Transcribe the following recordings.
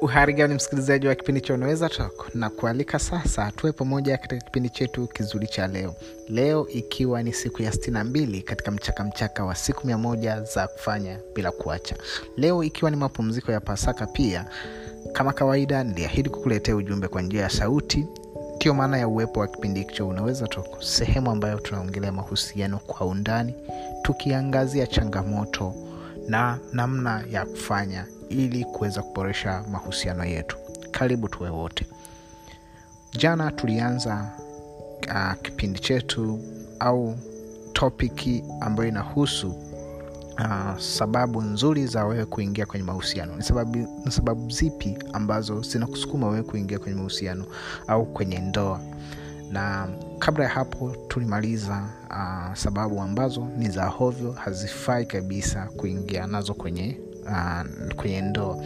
uhari gani msikilizaji wa kipindi cha unaweza tok na kualika sasa tuwe pamoja katika kipindi chetu kizuri cha leo. Leo ikiwa ni siku ya 62 katika mchakamchaka mchaka wa siku mia moja za kufanya bila kuacha. Leo ikiwa ni mapumziko ya pasaka pia kama kawaida niliahidi kukuletea ujumbe kwa njia ya sauti. Ndiyo maana ya uwepo wa kipindi hicho unaweza tok sehemu ambayo tunaongelea mahusiano kwa undani tukiangazia changamoto na namna ya kufanya ili kuweza kuboresha mahusiano yetu. Karibu tuwe wote. Jana tulianza uh, kipindi chetu au topiki ambayo inahusu uh, sababu nzuri za wewe kuingia kwenye mahusiano. Ni sababu, ni sababu zipi ambazo zinakusukuma wewe kuingia kwenye mahusiano au kwenye ndoa na kabla ya hapo tulimaliza uh, sababu ambazo ni za hovyo hazifai kabisa kuingia nazo kwenye uh, kwenye ndoa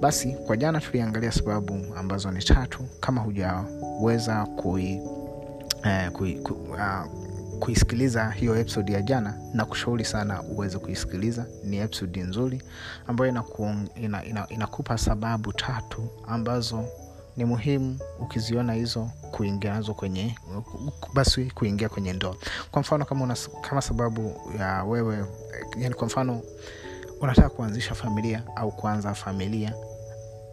basi kwa jana tuliangalia sababu ambazo ni tatu kama hujaweza kui, eh, kui, ku, uh, kuisikiliza hiyo episode ya jana na kushauri sana uweze kuisikiliza. Ni episode nzuri ambayo inakupa ina, ina, inakupa sababu tatu ambazo ni muhimu ukiziona hizo kuingia nazo kwenye basi kuingia kwenye ndoa. Kwa mfano kama, una, kama sababu ya wewe yani kwa mfano unataka kuanzisha familia au kuanza familia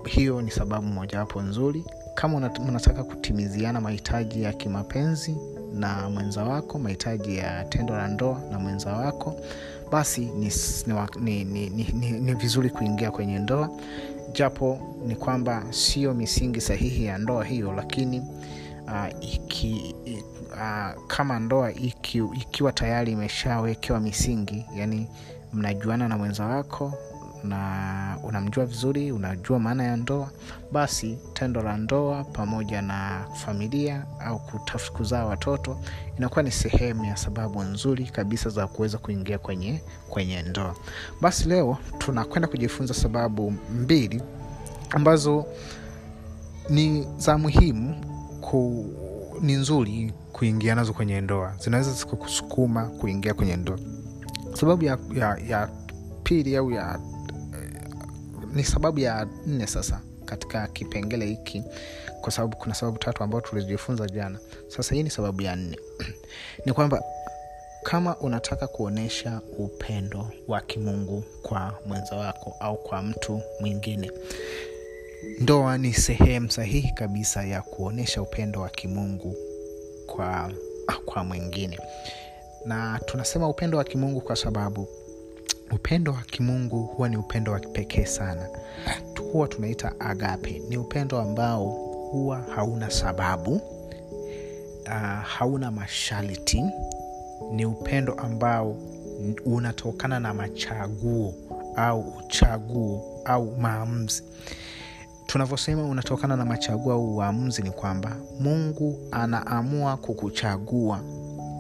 hiyo ni sababu mojawapo nzuri. Kama unataka kutimiziana mahitaji ya kimapenzi na mwenza wako mahitaji ya tendo la ndoa na mwenza wako basi ni, ni, ni, ni, ni, ni vizuri kuingia kwenye ndoa japo ni kwamba sio misingi sahihi ya ndoa hiyo lakini uh, iki, uh, kama ndoa iki, ikiwa tayari imeshawekewa misingi yani mnajuana na mwenza wako na unamjua vizuri unajua maana ya ndoa basi tendo la ndoa pamoja na familia au kuzaa watoto inakuwa ni sehemu ya sababu nzuri kabisa za kuweza kuingia kwenye kwenye ndoa. Basi leo tunakwenda kujifunza sababu mbili ambazo ni za muhimu ku, ni nzuri kuingia nazo kwenye ndoa. Zinaweza zikakusukuma kuingia kwenye ndoa. Sababu ya, ya, ya pili au ya ni sababu ya nne sasa katika kipengele hiki kwa sababu kuna sababu tatu ambayo tulijifunza jana. Sasa hii ni sababu ya nne. Ni kwamba kama unataka kuonyesha upendo wa kimungu kwa mwenza wako au kwa mtu mwingine ndoa ni sehemu sahihi kabisa ya kuonyesha upendo wa kimungu kwa kwa mwingine. Na tunasema upendo wa kimungu kwa sababu upendo wa kimungu huwa ni upendo wa kipekee sana. Huwa tunaita agape. Ni upendo ambao huwa hauna sababu uh, hauna masharti. Ni upendo ambao unatokana na machaguo au uchaguo au maamuzi. Tunavyosema unatokana na machaguo au uamuzi ni kwamba mungu anaamua kukuchagua.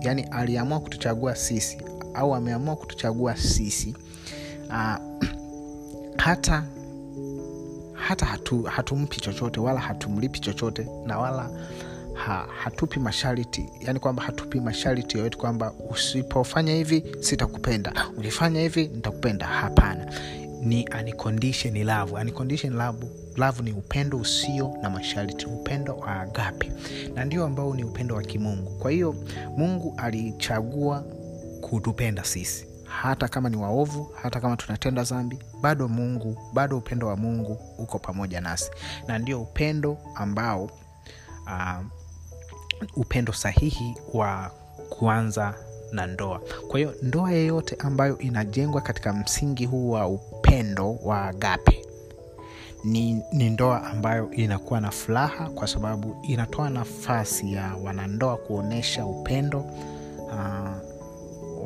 Yaani aliamua kutuchagua sisi au ameamua kutuchagua sisi uh, hata hata hatu, hatumpi chochote wala hatumlipi chochote na wala ha, hatupi masharti yani kwamba hatupi masharti yoyote kwamba usipofanya hivi sitakupenda ukifanya hivi nitakupenda. Hapana. Ni uncondition love. Uncondition love love ni upendo usio na masharti upendo wa agape. Na ndio ambao ni upendo wa kimungu. Kwa hiyo mungu alichagua kutupenda sisi. Hata kama ni waovu hata kama tunatenda zambi bado mungu bado upendo wa mungu uko pamoja nasi. Na ndio upendo ambao uh, upendo sahihi wa kuanza na ndoa. Kwa hiyo ndoa yeyote ambayo inajengwa katika msingi huu wa upendo wa agape ni, ni ndoa ambayo inakuwa na furaha kwa sababu inatoa nafasi ya wanandoa kuonyesha upendo uh,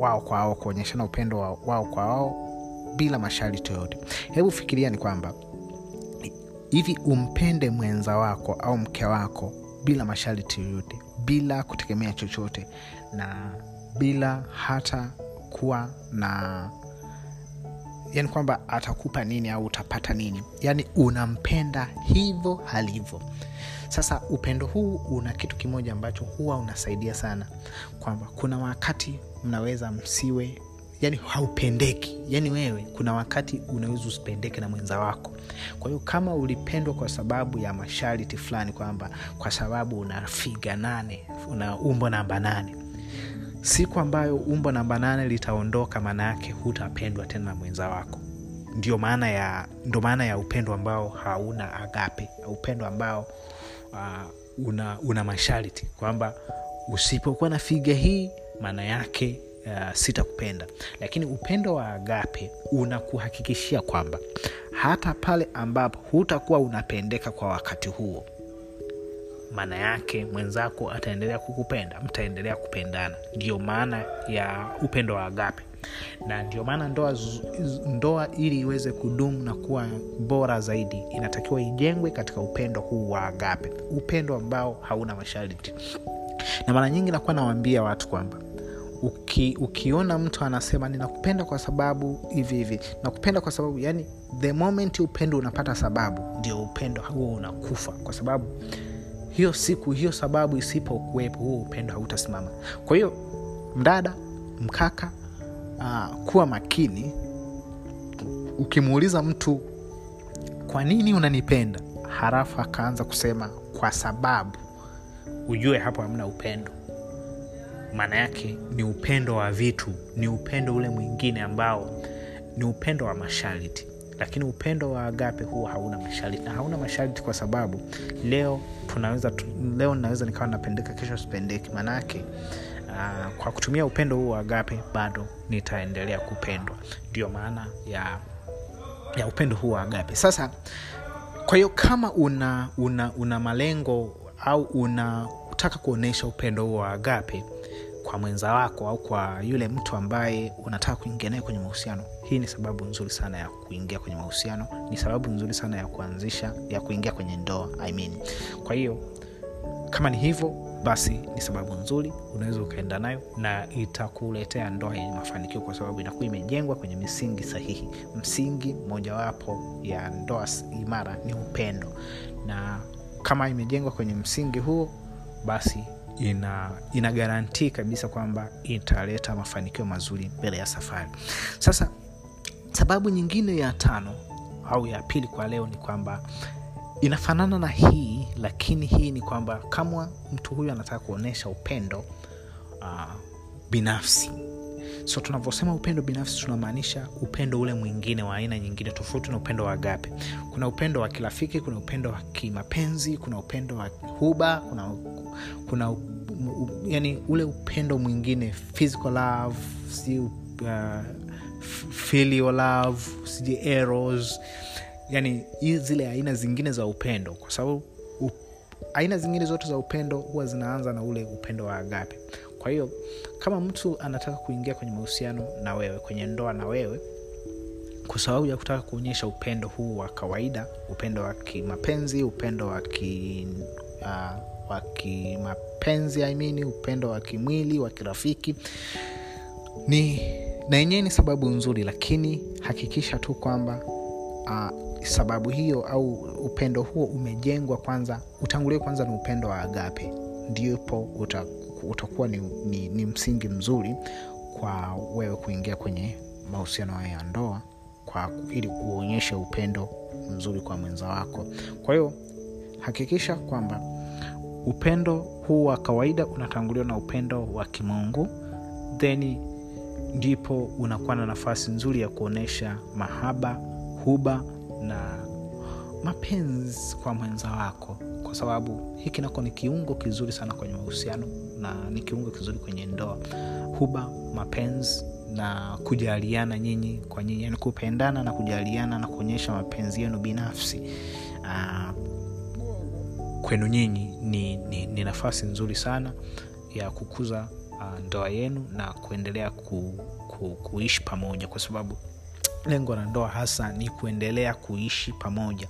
wao kwa wao kuonyeshana upendo wao, kwa wao bila masharti yoyote. Hebu fikiria ni kwamba hivi umpende mwenza wako au mke wako bila masharti yoyote bila kutegemea chochote na bila hata kuwa na yani kwamba atakupa nini au utapata nini. Yani unampenda hivyo halivyo sasa upendo huu una kitu kimoja ambacho huwa unasaidia sana kwamba kuna wakati mnaweza msiwe yani haupendeki. Yani wewe kuna wakati unaweza usipendeke na mwenza wako. Kwa hiyo kama ulipendwa kwa sababu ya masharti fulani kwamba kwa sababu una figa nane una umbo namba nane siku ambayo umbo namba nane litaondoka maana yake hutapendwa tena na mwenza wako. Ndio maana ya ndio maana ya upendo ambao hauna agape upendo ambao uh, una, una masharti kwamba usipokuwa na figa hii maana yake uh, sitakupenda. Lakini upendo wa agape unakuhakikishia kwamba hata pale ambapo hutakuwa unapendeka kwa wakati huo maana yake mwenzako ataendelea kukupenda mtaendelea kupendana. Ndiyo maana ya upendo wa agape na ndio maana ndoa, ndoa ili iweze kudumu na kuwa bora zaidi inatakiwa ijengwe katika upendo huu wa agape. Upendo ambao hauna masharti. Na mara nyingi nakuwa nawaambia watu kwamba uki, ukiona mtu anasema ninakupenda kwa sababu hivi hivi nakupenda kwa sababu yani the moment upendo unapata sababu ndio upendo huo unakufa. Kwa sababu hiyo siku hiyo sababu isipokuwepo huo upendo hautasimama. Kwa hiyo mdada mkaka uh, kuwa makini ukimuuliza mtu kwa nini unanipenda? Harafu akaanza kusema kwa sababu ujue hapo hamna upendo. Maana yake ni upendo wa vitu ni upendo ule mwingine ambao ni upendo wa masharti. Lakini upendo wa agape huwa hauna masharti na hauna masharti kwa sababu leo tunaweza tu, leo naweza nikawa napendeka kesho sipendeki. Maanaake uh, kwa kutumia upendo huu wa agape bado nitaendelea kupendwa ndio maana ya ya upendo huu wa agape sasa kwa hiyo kama una una una malengo au unataka kuonyesha upendo huo wa agape kwa mwenza wako au kwa yule mtu ambaye unataka kuingia naye kwenye mahusiano hii ni sababu nzuri sana ya kuingia kwenye mahusiano ni sababu nzuri sana ya kuanzisha ya kuingia kwenye ndoa I mean. kwa hiyo kama ni hivyo basi ni sababu nzuri unaweza ukaenda nayo na itakuletea ndoa yenye mafanikio kwa sababu inakuwa imejengwa kwenye misingi sahihi. Msingi mojawapo ya ndoa imara ni upendo. Na kama imejengwa kwenye msingi huo basi ina ina kabisa kwamba italeta mafanikio mazuri mbele ya safari. Sasa sababu nyingine ya tano au ya pili kwa leo ni kwamba inafanana na hii lakini hii ni kwamba kama mtu huyu anataka kuonyesha upendo uh, binafsi. So tunavyosema upendo binafsi tunamaanisha upendo ule mwingine wa aina nyingine tofauti na upendo wa agape. Kuna upendo wa kirafiki kuna upendo wa kimapenzi kuna upendo wa huba kuna, kuna yani ule upendo mwingine physical love si uh, love siji eros yani zile aina zingine za upendo kwa sababu aina zingine zote za upendo huwa zinaanza na ule upendo wa agape. Kwa hiyo kama mtu anataka kuingia kwenye mahusiano na wewe kwenye ndoa na wewe kwa sababu ya kutaka kuonyesha upendo huu wa kawaida upendo wa kimapenzi upendo wa ki uh, wa kimapenzi I mean, upendo wa kimwili wa kirafiki ni na yenyewe ni sababu nzuri lakini hakikisha tu kwamba uh, sababu hiyo au upendo huo umejengwa kwanza utangulie kwanza ni upendo wa agape. Ndipo uta, utakuwa ni, ni, ni msingi mzuri kwa wewe kuingia kwenye mahusiano hayo ya ndoa kwa ili kuonyesha upendo mzuri kwa mwenza wako. Kwa hiyo hakikisha kwamba upendo huu wa kawaida unatanguliwa na upendo wa kimungu theni ndipo unakuwa na nafasi nzuri ya kuonyesha mahaba huba na mapenzi kwa mwenza wako kwa sababu hiki nako ni kiungo kizuri sana kwenye mahusiano na ni kiungo kizuri kwenye ndoa. Huba mapenzi na kujaliana nyinyi kwa nyinyi yani kupendana na kujaliana na kuonyesha mapenzi yenu binafsi uh, kwenu nyinyi ni, ni, ni nafasi nzuri sana ya kukuza uh, ndoa yenu na kuendelea ku, ku, kuishi pamoja kwa sababu lengo la ndoa hasa ni kuendelea kuishi pamoja.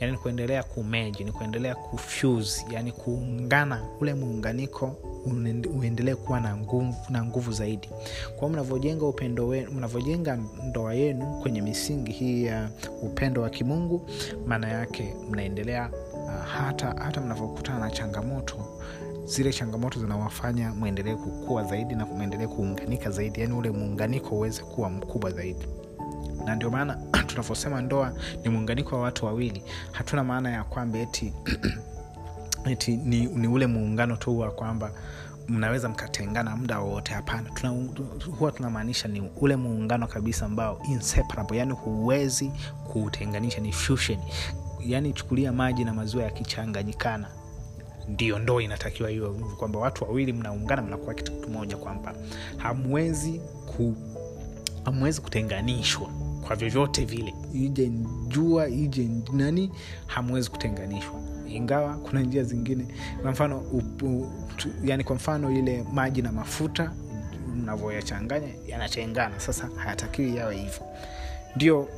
Yani ni kuendelea kumeji ni kuendelea kufuse yani kuungana. Ule muunganiko uendelee kuwa na nguvu, na nguvu zaidi. Kwao mnavyojenga upendo wenu mnavyojenga ndoa yenu kwenye misingi hii ya uh, upendo wa kimungu maana yake mnaendelea uh, hata hata mnavyokutana na changamoto zile changamoto zinawafanya mwendelee kukua zaidi na mwendelee kuunganika zaidi. Yaani ule muunganiko uweze kuwa mkubwa zaidi na ndio maana tunavyosema ndoa ni muunganiko wa watu wawili hatuna maana ya kwamba eti eti ni, ni ule muungano tu wa kwamba mnaweza mkatengana muda wowote. Hapana tuna, huwa tunamaanisha ni ule muungano kabisa ambao inseparable yani huwezi kuutenganisha ni fusion. Yani chukulia maji na maziwa yakichanganyikana ndio ndoo inatakiwa hiyo kwamba watu wawili mnaungana mnakuwa kitu kimoja kwamba hamwezi ku hamwezi kutenganishwa kwa vyovyote vile. Ije jua ije nani hamwezi kutenganishwa. Ingawa kuna njia zingine. Kwa mfano upu, yani kwa mfano ile maji na mafuta mnavyoyachanganya yanatengana. Sasa hayatakiwi yawe hivyo. Ndio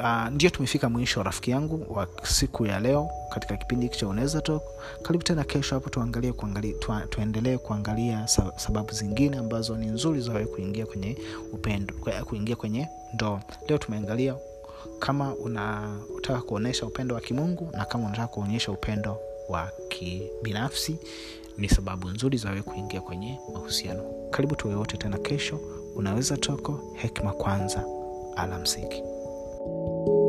uh, ndio tumefika mwisho rafiki yangu wa siku ya leo katika kipindi hiki cha unaweza talk. Karibu tena kesho hapo tuangalie kuangalia tu, tuendelee kuangalia sababu zingine ambazo ni nzuri za wewe kuingia kwenye upendo kuingia kwenye ndoa. Leo tumeangalia kama unataka kuonyesha upendo wa kimungu na kama unataka kuonyesha upendo wa kibinafsi ni sababu nzuri za wewe kuingia kwenye mahusiano. Karibu tuwe wote tena kesho. Unaweza toko hekima kwanza alamsiki you